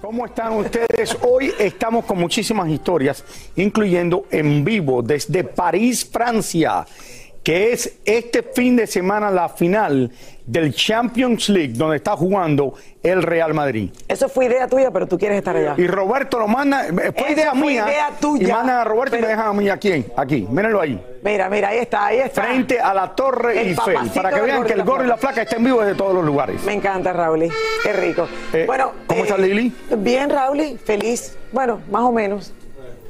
¿Cómo están ustedes? Hoy estamos con muchísimas historias, incluyendo en vivo desde París, Francia, que es este fin de semana la final del Champions League, donde está jugando el Real Madrid. Eso fue idea tuya, pero tú quieres estar allá. Y Roberto lo manda, eh, fue Eso idea fue mía. idea tuya. Y mandan a Roberto y me dejan a mí aquí, aquí, mírenlo ahí. Mira, mira, ahí está, ahí está. Frente a la Torre El Eiffel, para que vean que el gorro y la Flaca. estén vivos desde todos los lugares. Me encanta, Raúl. Qué rico. Eh, bueno, ¿cómo estás, Lili? Bien, Raúl, feliz. Bueno, más o menos.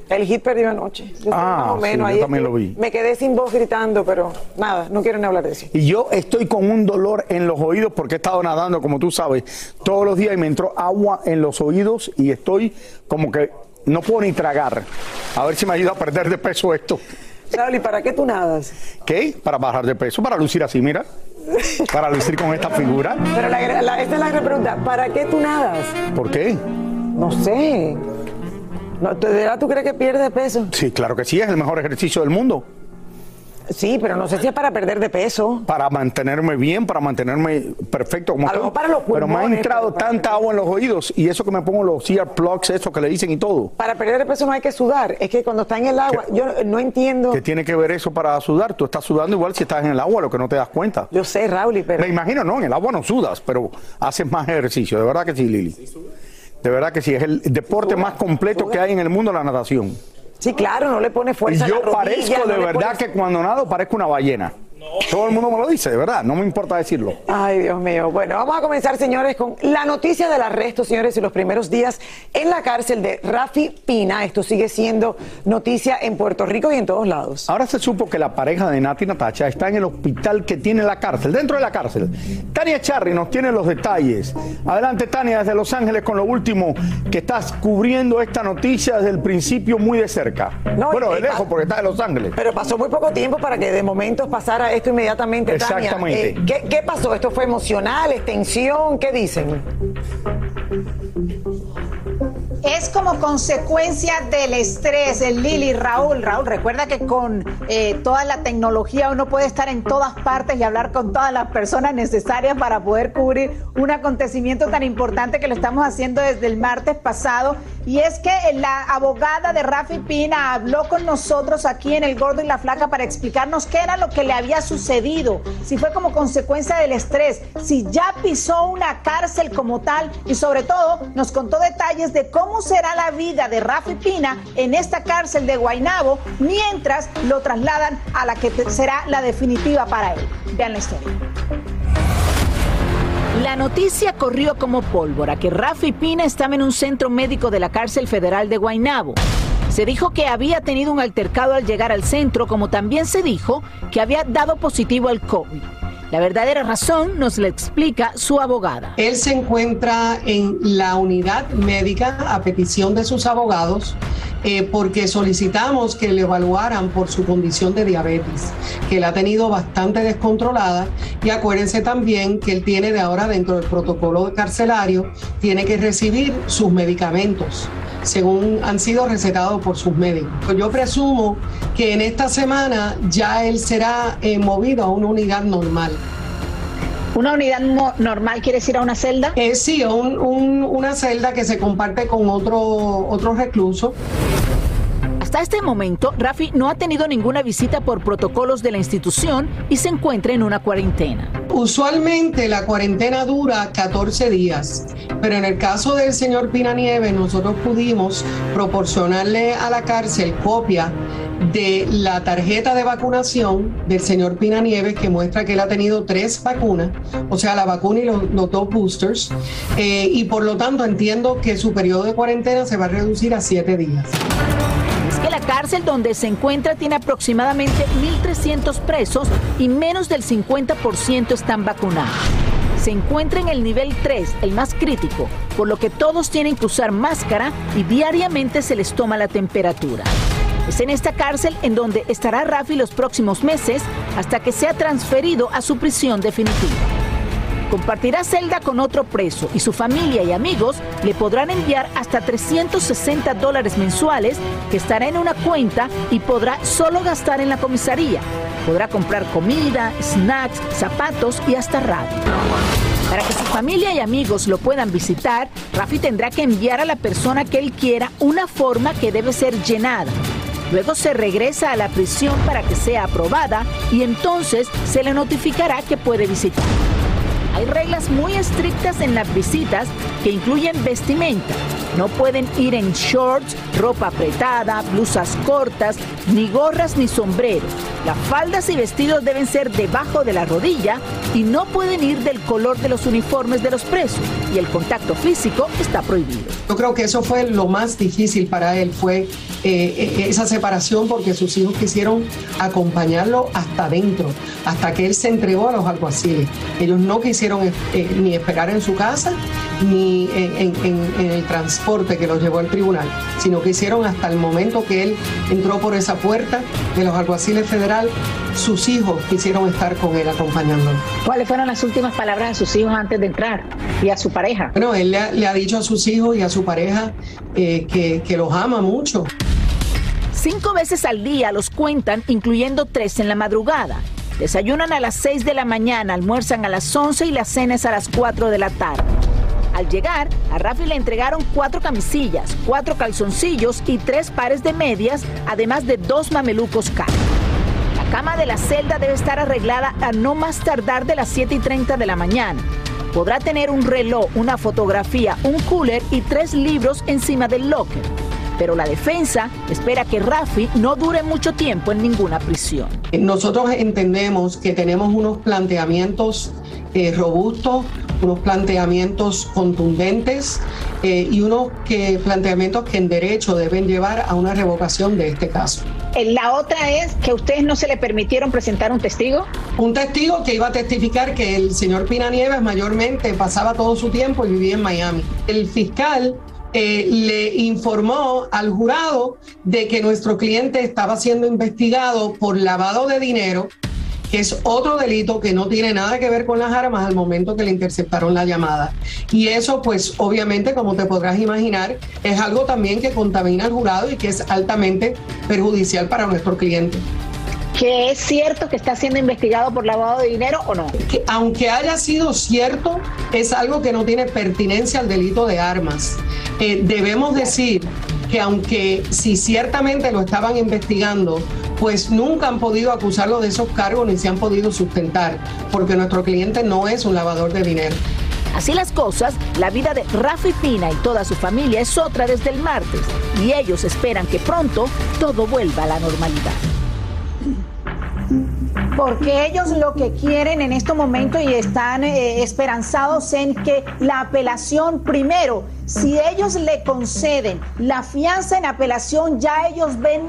El hit perdió anoche. Yo Ah, más o sí, menos yo ahí también lo vi. Me quedé sin voz gritando, pero nada, no quiero ni hablar de eso. Y yo estoy con un dolor en los oídos porque he estado nadando, como tú sabes, todos los días y me entró agua en los oídos y estoy como que no puedo ni tragar. A ver si me ayuda a perder de peso esto. ¿y para qué tú nadas? ¿Qué? Para bajar de peso, para lucir así, mira. Para lucir con esta figura. Pero la, la- esta es la gran pregunta. ¿Para qué tú nadas? ¿Por qué? No sé. No, ¿De verdad tú crees que pierdes peso? Sí, claro que sí, es el mejor ejercicio del mundo. Sí, pero no sé si es para perder de peso. Para mantenerme bien, para mantenerme perfecto como A lo para los Pero me ha entrado tanta agua en los oídos y eso que me pongo los ear plugs, eso que le dicen y todo. Para perder de peso no hay que sudar. Es que cuando está en el agua, yo no entiendo. ¿Qué tiene que ver eso para sudar? Tú estás sudando igual si estás en el agua, lo que no te das cuenta. Yo sé, Raúl, pero. Me imagino, no, en el agua no sudas, pero haces más ejercicio. De verdad que sí, Lili. De verdad que sí, es el deporte más completo que hay en el mundo, la natación. Sí, claro, no le pone Y fuerza a yo la rodilla, parezco de verdad pone- que cuando nado parezco una ballena. Todo el mundo me lo dice, de verdad, no me importa decirlo. Ay, Dios mío. Bueno, vamos a comenzar, señores, con la noticia del arresto, señores, y los primeros días en la cárcel de Rafi Pina. Esto sigue siendo noticia en Puerto Rico y en todos lados. Ahora se supo que la pareja de Nati Natacha está en el hospital que tiene la cárcel, dentro de la cárcel. Tania Charri nos tiene los detalles. Adelante, Tania, desde Los Ángeles con lo último que estás cubriendo esta noticia desde el principio muy de cerca. No, bueno, de lejos porque está de Los Ángeles. Pero pasó muy poco tiempo para que de momento pasara esto inmediatamente, Tania. Exactamente. Eh, ¿qué, qué pasó? ¿Esto fue emocional, es tensión? ¿Qué dicen? Es como consecuencia del estrés, el Lili, Raúl. Raúl, recuerda que con eh, toda la tecnología uno puede estar en todas partes y hablar con todas las personas necesarias para poder cubrir un acontecimiento tan importante que lo estamos haciendo desde el martes pasado. Y es que la abogada de Rafi Pina habló con nosotros aquí en El Gordo y la Flaca para explicarnos qué era lo que le había sucedido, si fue como consecuencia del estrés, si ya pisó una cárcel como tal y sobre todo nos contó detalles de cómo será la vida de Rafi Pina en esta cárcel de Guaynabo mientras lo trasladan a la que será la definitiva para él. Vean la historia. La noticia corrió como pólvora que Rafi Pina estaba en un centro médico de la cárcel federal de Guaynabo. Se dijo que había tenido un altercado al llegar al centro, como también se dijo que había dado positivo al COVID. La verdadera razón nos la explica su abogada. Él se encuentra en la unidad médica a petición de sus abogados eh, porque solicitamos que le evaluaran por su condición de diabetes, que la ha tenido bastante descontrolada y acuérdense también que él tiene de ahora dentro del protocolo carcelario, tiene que recibir sus medicamentos según han sido recetados por sus médicos. Yo presumo que en esta semana ya él será eh, movido a una unidad normal. ¿Una unidad normal quiere decir a una celda? Eh, sí, una celda que se comparte con otro, otro recluso. Hasta este momento, Rafi no ha tenido ninguna visita por protocolos de la institución y se encuentra en una cuarentena. Usualmente la cuarentena dura 14 días, pero en el caso del señor Pina Nieves, nosotros pudimos proporcionarle a la cárcel copia de la tarjeta de vacunación del señor Pina Nieves que muestra que él ha tenido tres vacunas, o sea, la vacuna y los, dos boosters, eh, y por lo tanto entiendo que su periodo de cuarentena se va a reducir a siete días la cárcel donde se encuentra tiene aproximadamente 1.300 presos y menos del 50% están vacunados. Se encuentra en el nivel 3, el más crítico, por lo que todos tienen que usar máscara y diariamente se les toma la temperatura. Es en esta cárcel en donde estará Rafi los próximos meses hasta que sea transferido a su prisión definitiva. Compartirá celda con otro preso y su familia y amigos le podrán enviar hasta 360 dólares mensuales que estará en una cuenta y podrá solo gastar en la comisaría. Podrá comprar comida, snacks, zapatos y hasta radio. Para que su familia y amigos lo puedan visitar, Rafi tendrá que enviar a la persona que él quiera una forma que debe ser llenada. Luego se regresa a la prisión para que sea aprobada y entonces se le notificará que puede visitar. Hay reglas muy estrictas en las visitas que incluyen vestimenta. No pueden ir en shorts, ropa apretada, blusas cortas, ni gorras ni sombreros. Las faldas y vestidos deben ser debajo de la rodilla y no pueden ir del color de los uniformes de los presos. Y el contacto físico está prohibido. Yo creo que eso fue lo más difícil para él, fue eh, eh, esa separación porque sus hijos quisieron acompañarlo hasta adentro, hasta que él se entregó a los alguaciles. Ellos no quisieron eh, ni esperar en su casa ni en, en el transporte que los llevó al tribunal, sino que hicieron hasta el momento que él entró por esa puerta de los alguaciles federal, sus hijos quisieron estar con él acompañándolo. ¿Cuáles fueron las últimas palabras de sus hijos antes de entrar y a su pareja? Bueno, él le ha, dicho a sus hijos y a su pareja eh, que, que los ama mucho. Cinco veces al día los cuentan, incluyendo tres en la madrugada. Desayunan a las 6 de la mañana, almuerzan a las 11 y las cenas a las 4 de la tarde. Al llegar, a Rafi le entregaron cuatro camisillas, cuatro calzoncillos y tres pares de medias, además de dos mamelucos caros. La cama de la celda debe estar arreglada a no más tardar de las 7 y 30 de la mañana. Podrá tener un reloj, una fotografía, un cooler y tres libros encima del locker. Pero la defensa espera que Rafi no dure mucho tiempo en ninguna prisión. Nosotros entendemos que tenemos unos planteamientos eh, robustos, unos planteamientos contundentes eh, y unos que, planteamientos que en derecho deben llevar a una revocación de este caso. Eh, la otra es que a ustedes no se le permitieron presentar un testigo. Un testigo que iba a testificar que el señor Pina Nieves mayormente pasaba todo su tiempo y vivía en Miami. El fiscal eh, le informó al jurado de que nuestro cliente estaba siendo investigado por lavado de dinero que es otro delito que no tiene nada que ver con las armas al momento que le interceptaron la llamada. Y eso, pues obviamente, como te podrás imaginar, es algo también que contamina al jurado y que es altamente perjudicial para nuestro cliente que es cierto que está siendo investigado por lavado de dinero o no? Que aunque haya sido cierto, es algo que no tiene pertinencia al delito de armas. Eh, debemos decir que aunque si ciertamente lo estaban investigando, pues nunca han podido acusarlo de esos cargos ni se han podido sustentar, porque nuestro cliente no es un lavador de dinero. Así las cosas, la vida de Rafi Pina y toda su familia es otra desde el martes y ellos esperan que pronto todo vuelva a la normalidad. Mm-hmm. Porque ellos lo que quieren en este momento y están eh, esperanzados en que la apelación primero, si ellos le conceden la fianza en apelación, ya ellos ven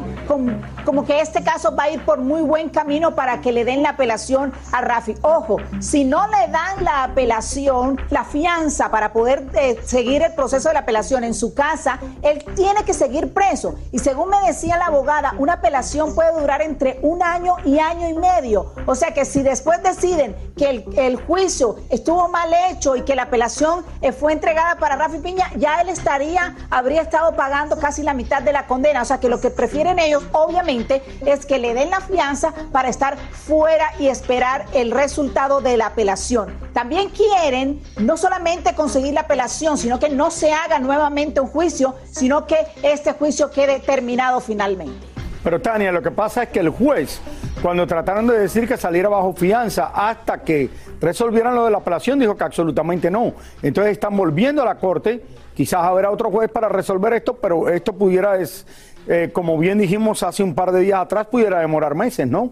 como que este caso va a ir por muy buen camino para que le den la apelación a Rafi. Ojo, si no le dan la apelación, la fianza para poder eh, seguir el proceso de la apelación en su casa, él tiene que seguir preso. Y según me decía la abogada, una apelación puede durar entre un año y año y medio. O sea que si después deciden que el, juicio estuvo mal hecho y que la apelación eh, fue entregada para Rafi Piña, ya él estaría, habría estado pagando casi la mitad de la condena. O sea que lo que prefieren ellos, obviamente, es que le den la fianza para estar fuera y esperar el resultado de la apelación. También quieren no solamente conseguir la apelación, sino que no se haga nuevamente un juicio, sino que este juicio quede terminado finalmente. Pero Tania, lo que pasa es que el juez, cuando trataron de decir que saliera bajo fianza hasta que resolvieran lo de la apelación, dijo que absolutamente no. Entonces están volviendo a la corte, quizás habrá otro juez para resolver esto, pero esto pudiera, es, eh, como bien dijimos hace un par de días atrás, pudiera demorar meses, ¿no?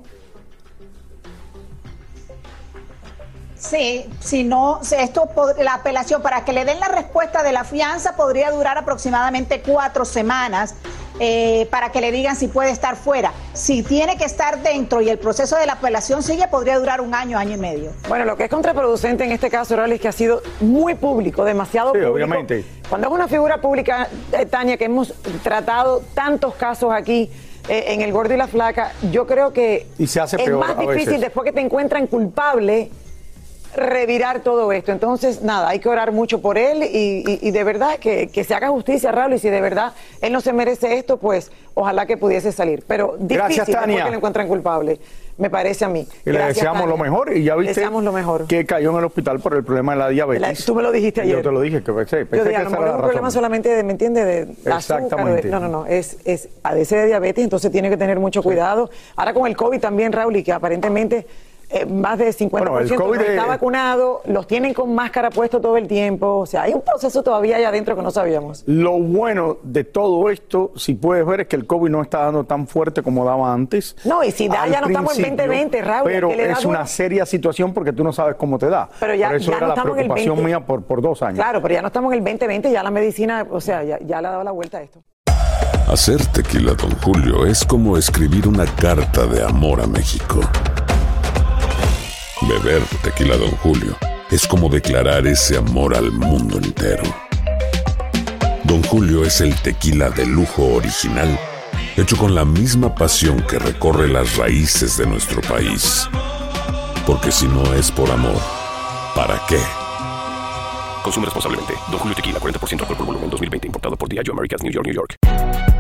Sí, si no, esto, la apelación para que le den la respuesta de la fianza podría durar aproximadamente cuatro semanas. Eh, para que le digan si puede estar fuera. Si tiene que estar dentro y el proceso de la apelación sigue, podría durar un año, año y medio. Bueno, lo que es contraproducente en este caso, Rally, es que ha sido muy público, demasiado sí, público. obviamente. Cuando es una figura pública, eh, Tania, que hemos tratado tantos casos aquí, eh, en el gordo y la flaca, yo creo que y se hace es más difícil después que te encuentran culpable revirar todo esto. Entonces, nada, hay que orar mucho por él y, de verdad que, se haga justicia, Raúl, y si de verdad él no se merece esto, pues ojalá que pudiese salir. Pero difícil Gracias, Tania. que lo encuentran culpable, me parece a mí. Y le deseamos lo mejor y ya viste lo mejor. que cayó en el hospital por el problema de la diabetes. tú me lo dijiste ayer. Yo te lo dije, que pensé, pensé Yo que mejor es un problema solamente de, ¿me entiendes? De Exactamente. no, no, no, es, es padece de diabetes, entonces tiene que tener mucho cuidado. Ahora con el COVID también, Raúl, y que aparentemente eh, más de 50% bueno, el COVID está vacunado, los tienen con máscara puesto todo el tiempo. O sea, hay un proceso todavía allá adentro que no sabíamos. Lo bueno de todo esto, si puedes ver, es que el COVID no está dando tan fuerte como daba antes. No, y si da, ya no estamos en 2020, Raúl. Pero es una seria situación porque tú no sabes cómo te da. Pero ya, por eso ya era no la preocupación mía por, por dos años. Claro, pero ya no estamos en el 2020, ya la medicina, o sea, ya, ya le ha dado la vuelta a esto. Hacer tequila, don Julio, es como escribir una carta de amor a México. Beber tequila, don Julio, es como declarar ese amor al mundo entero. Don Julio es el tequila de lujo original, hecho con la misma pasión que recorre las raíces de nuestro país. Porque si no es por amor, ¿para qué? Consume responsablemente. Don Julio Tequila, 40% alcohol por volumen, 2020. Importado por Diageo Americas, New York, New York.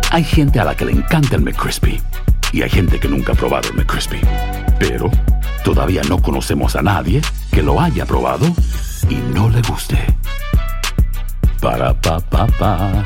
Hay gente a la que le encanta el McCrispy. Y hay gente que nunca ha probado el McCrispy. Pero todavía no conocemos a nadie que lo haya probado y no le guste. Para, pa, pa, pa.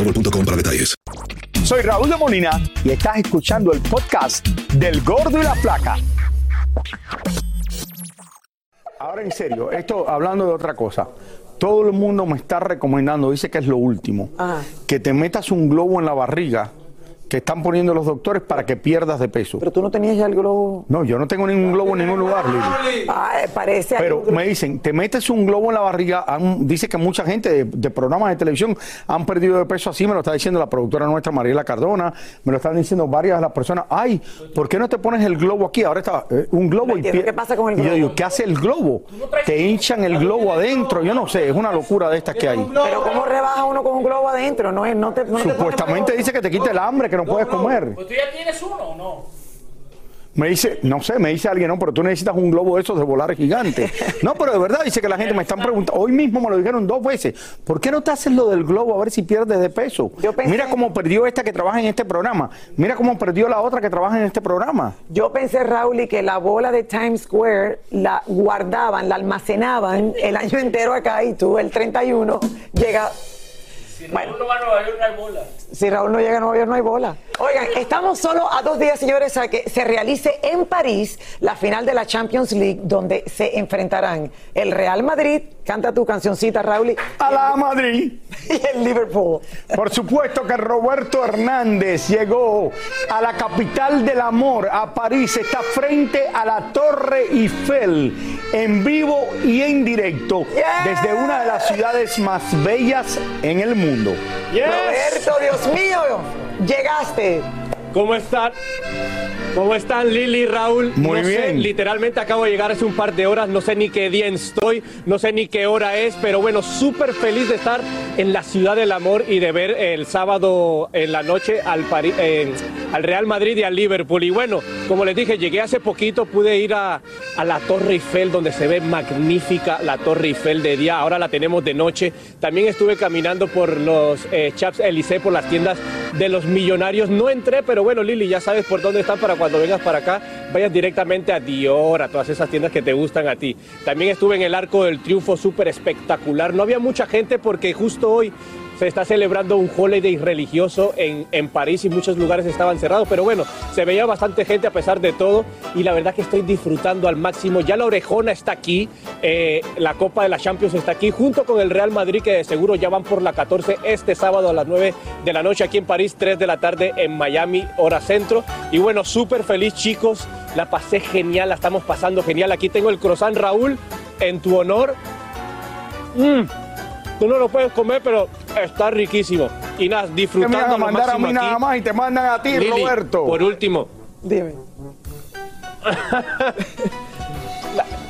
para detalles. Soy Raúl de Molina y estás escuchando el podcast del Gordo y la Placa. Ahora en serio, esto hablando de otra cosa. Todo el mundo me está recomendando, dice que es lo último, que te metas un globo en la barriga que están poniendo los doctores para que pierdas de peso. Pero tú no tenías ya el globo. No, yo no tengo ningún globo en ningún lugar, Lili. Ay, parece. Pero me dicen, te metes un globo en la barriga. dice que mucha gente de, programas de televisión han perdido de peso así. Me lo está diciendo la productora nuestra, Mariela Cardona. Me lo están diciendo varias de las personas. Ay, ¿por qué no te pones el globo aquí? Ahora está eh, un globo y ¿Qué pasa con el globo? Y yo digo, ¿qué hace el globo? Te hinchan el globo adentro. Yo no sé, es una locura de estas que hay. Pero ¿cómo rebaja uno con un globo adentro? No es, no te, Supuestamente dice que te quita el hambre, que no puedes comer. ¿Pues tú ya tienes uno o no? Me dice, no sé, me dice alguien, no, pero tú necesitas un globo de esos de volar gigante. No, pero de verdad, dice que la gente me están preguntando, hoy mismo me lo dijeron dos veces, ¿por qué no te haces lo del globo a ver si pierdes de peso? Mira cómo perdió esta que trabaja en este programa, mira cómo perdió la otra que trabaja en este programa. Yo pensé, Raúl, y que la bola de Times Square la guardaban, la almacenaban el año entero acá y tú el 31 llega si Raúl no va a Nueva York, no hay bola. Si Raúl no llega a Nueva York, no hay bola. Oigan, estamos solo a dos días, señores, a que se realice en París la final de la Champions League, donde se enfrentarán el Real Madrid, canta tu cancioncita, Raúl. A la Madrid. Y el Liverpool. Por supuesto que Roberto Hernández llegó a la capital del amor, a París, está frente a la Torre Eiffel, en vivo y en directo, desde una de las ciudades más bellas en el mundo. Roberto, Dios mío, llegaste. ¿Cómo están? ¿Cómo están Lili y Raúl? Muy bien. literalmente acabo de llegar hace un par de horas, no sé ni qué día estoy, no sé ni qué hora es, pero bueno, súper feliz de estar en la ciudad del amor y de ver el sábado en la noche al, al Real Madrid y al Liverpool. Y bueno, como les dije, llegué hace poquito, pude ir a, la Torre Eiffel, donde se ve magnífica la Torre Eiffel de día, ahora la tenemos de noche. También estuve caminando por los eh, Chaps Elysée, por las tiendas de los millonarios. No entré, pero bueno, Lili, ya sabes por dónde están para cuando vengas para acá, vayas directamente a Dior, a todas esas tiendas que te gustan a ti. También estuve en el Arco del Triunfo, súper espectacular. No había mucha gente porque justo hoy se está celebrando un holiday religioso en, en, París y muchos lugares estaban cerrados, pero bueno, se veía bastante gente a pesar de todo y la verdad que estoy disfrutando al máximo. Ya la orejona está aquí, eh, la Copa de la Champions está aquí, junto con el Real Madrid que de seguro ya van por la 14 este sábado a las 9 de la noche aquí en París, 3 de la tarde en Miami, hora centro. Y bueno, súper feliz chicos, la pasé genial, la estamos pasando genial. Aquí tengo el croissant Raúl en tu honor. Mm. Tú no lo puedes comer, pero está riquísimo. Y nada, disfrutando. Me a mandar a mí nada más y te mandan a ti, Roberto. Por último. Dime.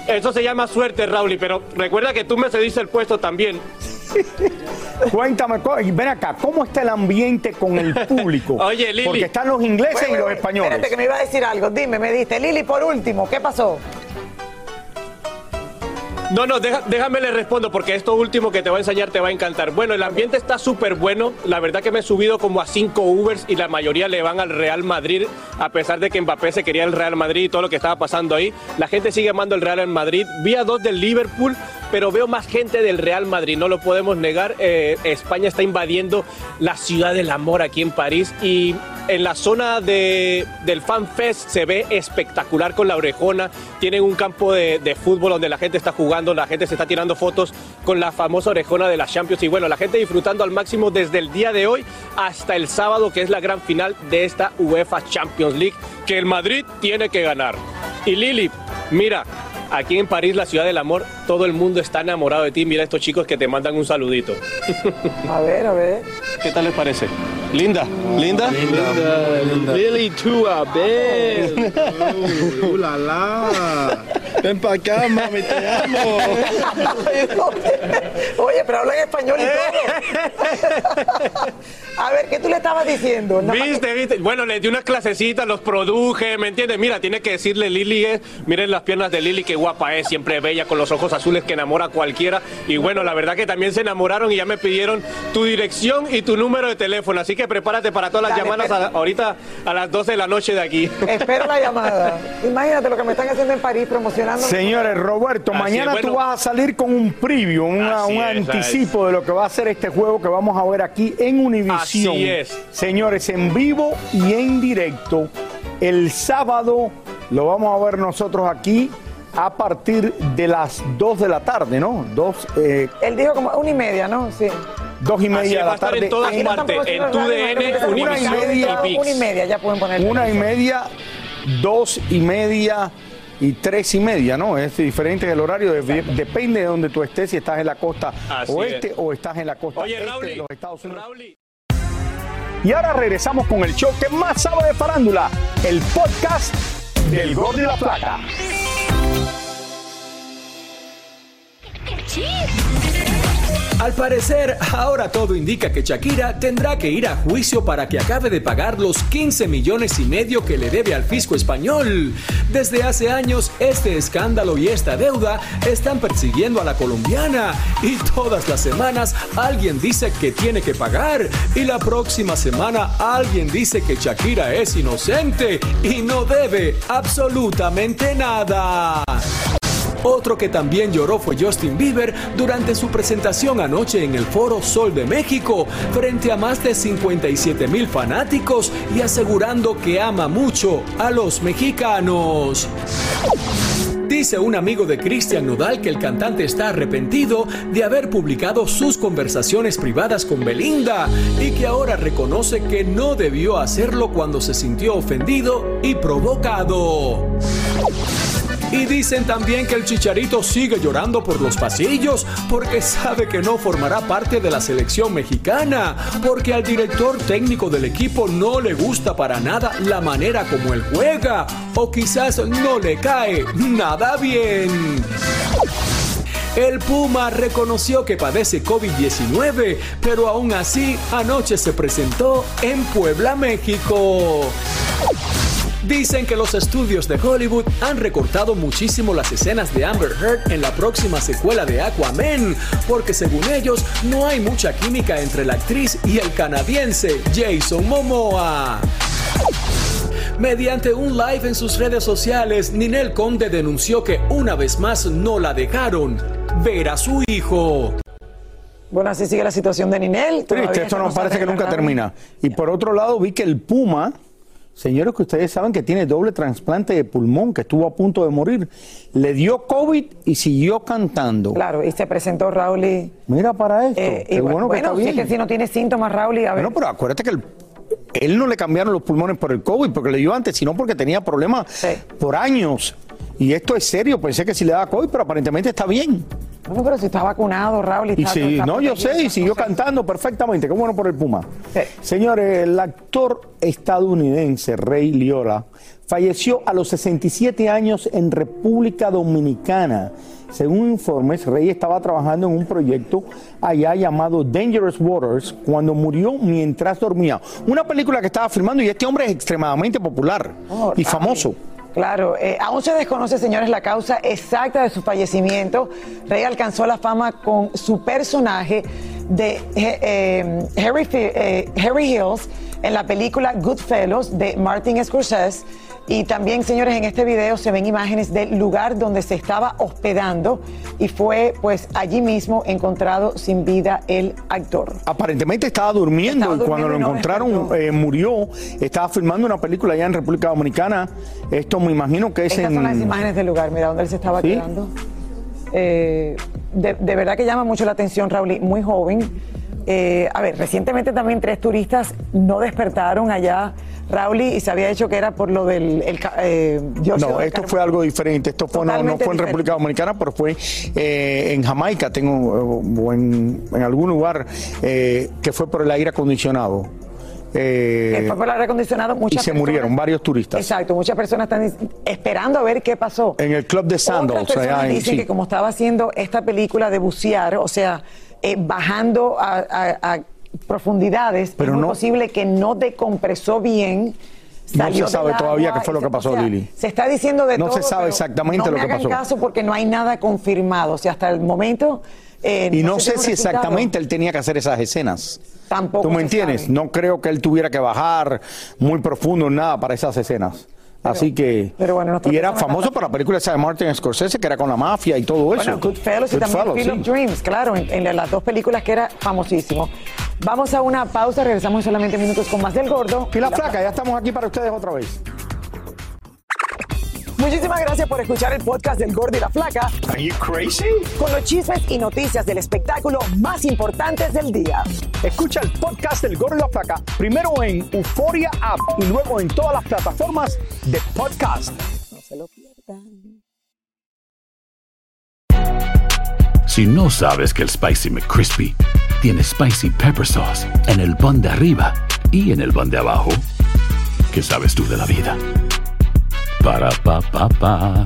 Eso se llama suerte, Raúl, pero recuerda que tú me cediste el puesto también. Cuéntame, ven acá, ¿cómo está el ambiente con el público? Oye, Lili. Porque están los ingleses y los españoles. Espérate que me iba a decir algo. Dime, me diste. Lili, por último, ¿qué pasó? No, no, déjame le respondo porque esto último que te voy a enseñar te va a encantar. Bueno, el ambiente está súper bueno. La verdad que me he subido como a cinco Ubers y la mayoría le van al Real Madrid, a pesar de que Mbappé se quería el Real Madrid y todo lo que estaba pasando ahí. La gente sigue amando el Real Madrid. Vi a dos del Liverpool, pero veo más gente del Real Madrid, no lo podemos negar. Eh, España está invadiendo la ciudad del amor aquí en París y en la zona de, del Fan Fest se ve espectacular con la orejona. Tienen un campo de, de, fútbol donde la gente está jugando, la gente se está tirando fotos con la famosa orejona de la Champions. Y bueno, la gente disfrutando al máximo desde el día de hoy hasta el sábado, que es la gran final de esta UEFA Champions League, que el Madrid tiene que ganar. Y Lili, mira, aquí en París, la ciudad del amor, todo el mundo está enamorado de ti. Mira estos chicos que te mandan un saludito. A ver, a ver. ¿Qué tal les parece? Linda, linda. Linda, linda. Lily, tú a ver. Uh, la la. Ven para acá, mami, te amo. Oye, pero habla en español y todo. A ver, ¿qué tú le estabas diciendo? viste, viste. Bueno, le di unas clasecitas, los produje, ¿me entiendes? Mira, tiene que decirle Lili, eh, miren las piernas de Lili, qué guapa es, siempre bella, con los ojos azules que enamora a cualquiera. Y bueno, la verdad que también se enamoraron y ya me pidieron tu dirección y tu número de teléfono. Así que prepárate para todas las llamadas ahorita a las 12 de la noche de aquí. Espero la llamada. Imagínate lo que me están haciendo en París promocionando. Señores, Roberto, mañana tú vas a salir con un preview, un anticipo de lo que va a ser este juego que vamos a ver aquí en Univision. Así es. Señores, en vivo y en directo. El sábado lo vamos a ver nosotros aquí a partir de las 2 de la tarde, ¿no? Dos, eh, Él dijo como una y media, ¿no? Sí. Dos y media de la tarde. en todas partes, en tu DN, una y media, una y media, ya pueden poner. Una y media, dos y media y tres y media, ¿no? Es diferente el horario, depende de donde tú estés, si estás en la costa oeste o estás en la costa este de los Estados Unidos. Y ahora regresamos con el show que más sabe de farándula, el podcast del Gol de la Plata. Al parecer, ahora todo indica que Shakira tendrá que ir a juicio para que acabe de pagar los 15 millones y medio que le debe al fisco español. Desde hace años, este escándalo y esta deuda están persiguiendo a la colombiana y todas las semanas alguien dice que tiene que pagar y la próxima semana alguien dice que Shakira es inocente y no debe absolutamente nada. Otro que también lloró fue Justin Bieber durante su presentación anoche en el Foro Sol de México, frente a más de 57 mil fanáticos y asegurando que ama mucho a los mexicanos. Dice un amigo de Cristian Nodal que el cantante está arrepentido de haber publicado sus conversaciones privadas con Belinda y que ahora reconoce que no debió hacerlo cuando se sintió ofendido y provocado. Y dicen también que el chicharito sigue llorando por los pasillos porque sabe que no formará parte de la selección mexicana, porque al director técnico del equipo no le gusta para nada la manera como él juega, o quizás no le cae nada bien. El Puma reconoció que padece COVID-19, pero aún así anoche se presentó en Puebla, México. Dicen que los estudios de Hollywood han recortado muchísimo las escenas de Amber Heard en la próxima secuela de Aquaman, porque según ellos no hay mucha química entre la actriz y el canadiense Jason Momoa. Mediante un live en sus redes sociales, Ninel Conde denunció que una vez más no la dejaron ver a su hijo. Bueno, así sigue la situación de Ninel. Triste, esto no parece que nunca termina. Y por otro lado, vi que el Puma Señores, que ustedes saben que tiene doble trasplante de pulmón, que estuvo a punto de morir. Le dio COVID y siguió cantando. Claro, y se presentó Raúl y... Mira para esto. Eh, y bueno, que está bien. Si, es que si no tiene síntomas, Raúl, y a ver... Bueno, pero acuérdate que él no le cambiaron los pulmones por el COVID, porque le dio antes, sino porque tenía problemas por años. Y esto es serio, pensé que si le daba COVID, pero aparentemente está bien. No, pero si está vacunado, Raúl. Y, y no, yo sé, y siguió cantando perfectamente. Qué bueno por el Puma. Señores, el actor estadounidense Rey Liola falleció a los 67 años en República Dominicana. Según informes, Rey estaba trabajando en un proyecto allá llamado Dangerous Waters cuando murió mientras dormía. Una película que estaba filmando y este hombre es extremadamente popular oh, y famoso. Claro, eh, aún se desconoce, señores, la causa exacta de su fallecimiento. Rey alcanzó la fama con su personaje de eh, Harry, eh, Harry Hills en la película Goodfellas de Martin Scorsese y también, señores, en este video se ven imágenes del lugar donde se estaba hospedando y fue pues allí mismo encontrado sin vida el actor. Aparentemente estaba durmiendo y cuando lo encontraron eh, murió. Estaba filmando una película allá en República Dominicana. Esto me imagino que es Estas son las imágenes del lugar, mira, donde él se estaba quedando. Eh, de, verdad que llama mucho la atención, Raúl, muy joven. Eh, a ver, recientemente también tres turistas no despertaron allá Raúl y se había dicho que era por lo del eh, No, esto fue algo diferente. Esto fue, no, fue en República Dominicana, pero fue eh, en Jamaica, tengo, o en, algún lugar que fue por el aire acondicionado. Fue por el aire acondicionado muchas Y se murieron varios turistas. Exacto, muchas personas están esperando a ver qué pasó. En el club de Sandals. Otras dicen que como estaba haciendo esta película de bucear, o sea, bajando a profundidades, Pero es no, posible que no decompresó bien. No se sabe todavía qué fue lo que pasó, Lili. Se está diciendo de no todo. No se sabe exactamente lo que pasó. No caso porque no hay nada confirmado. O sea, hasta el momento. Eh, y no, sé si exactamente él tenía que hacer esas escenas. Tampoco. ¿Tú me entiendes? No creo que él tuviera que bajar muy profundo en nada para esas escenas. Así que. Pero bueno, y era famoso por la película de Martin Scorsese, que era con la mafia y todo eso. Bueno, Goodfellas y también Field of Dreams, claro, en, las dos películas que era famosísimo. Vamos a una pausa, regresamos en solamente minutos con más del gordo. Y la, flaca, ya estamos aquí para ustedes otra vez. Muchísimas gracias por escuchar el podcast del Gordo y la Flaca. Are you crazy? Con los chismes y noticias del espectáculo más importantes del día. Escucha el podcast del Gordo y la Flaca primero en Euforia App y luego en todas las plataformas de podcast. No se lo pierdan. Si no sabes que el Spicy McCrispy tiene Spicy Pepper Sauce en el pan de arriba y en el pan de abajo, ¿qué sabes tú de la vida? Para pa pa pa.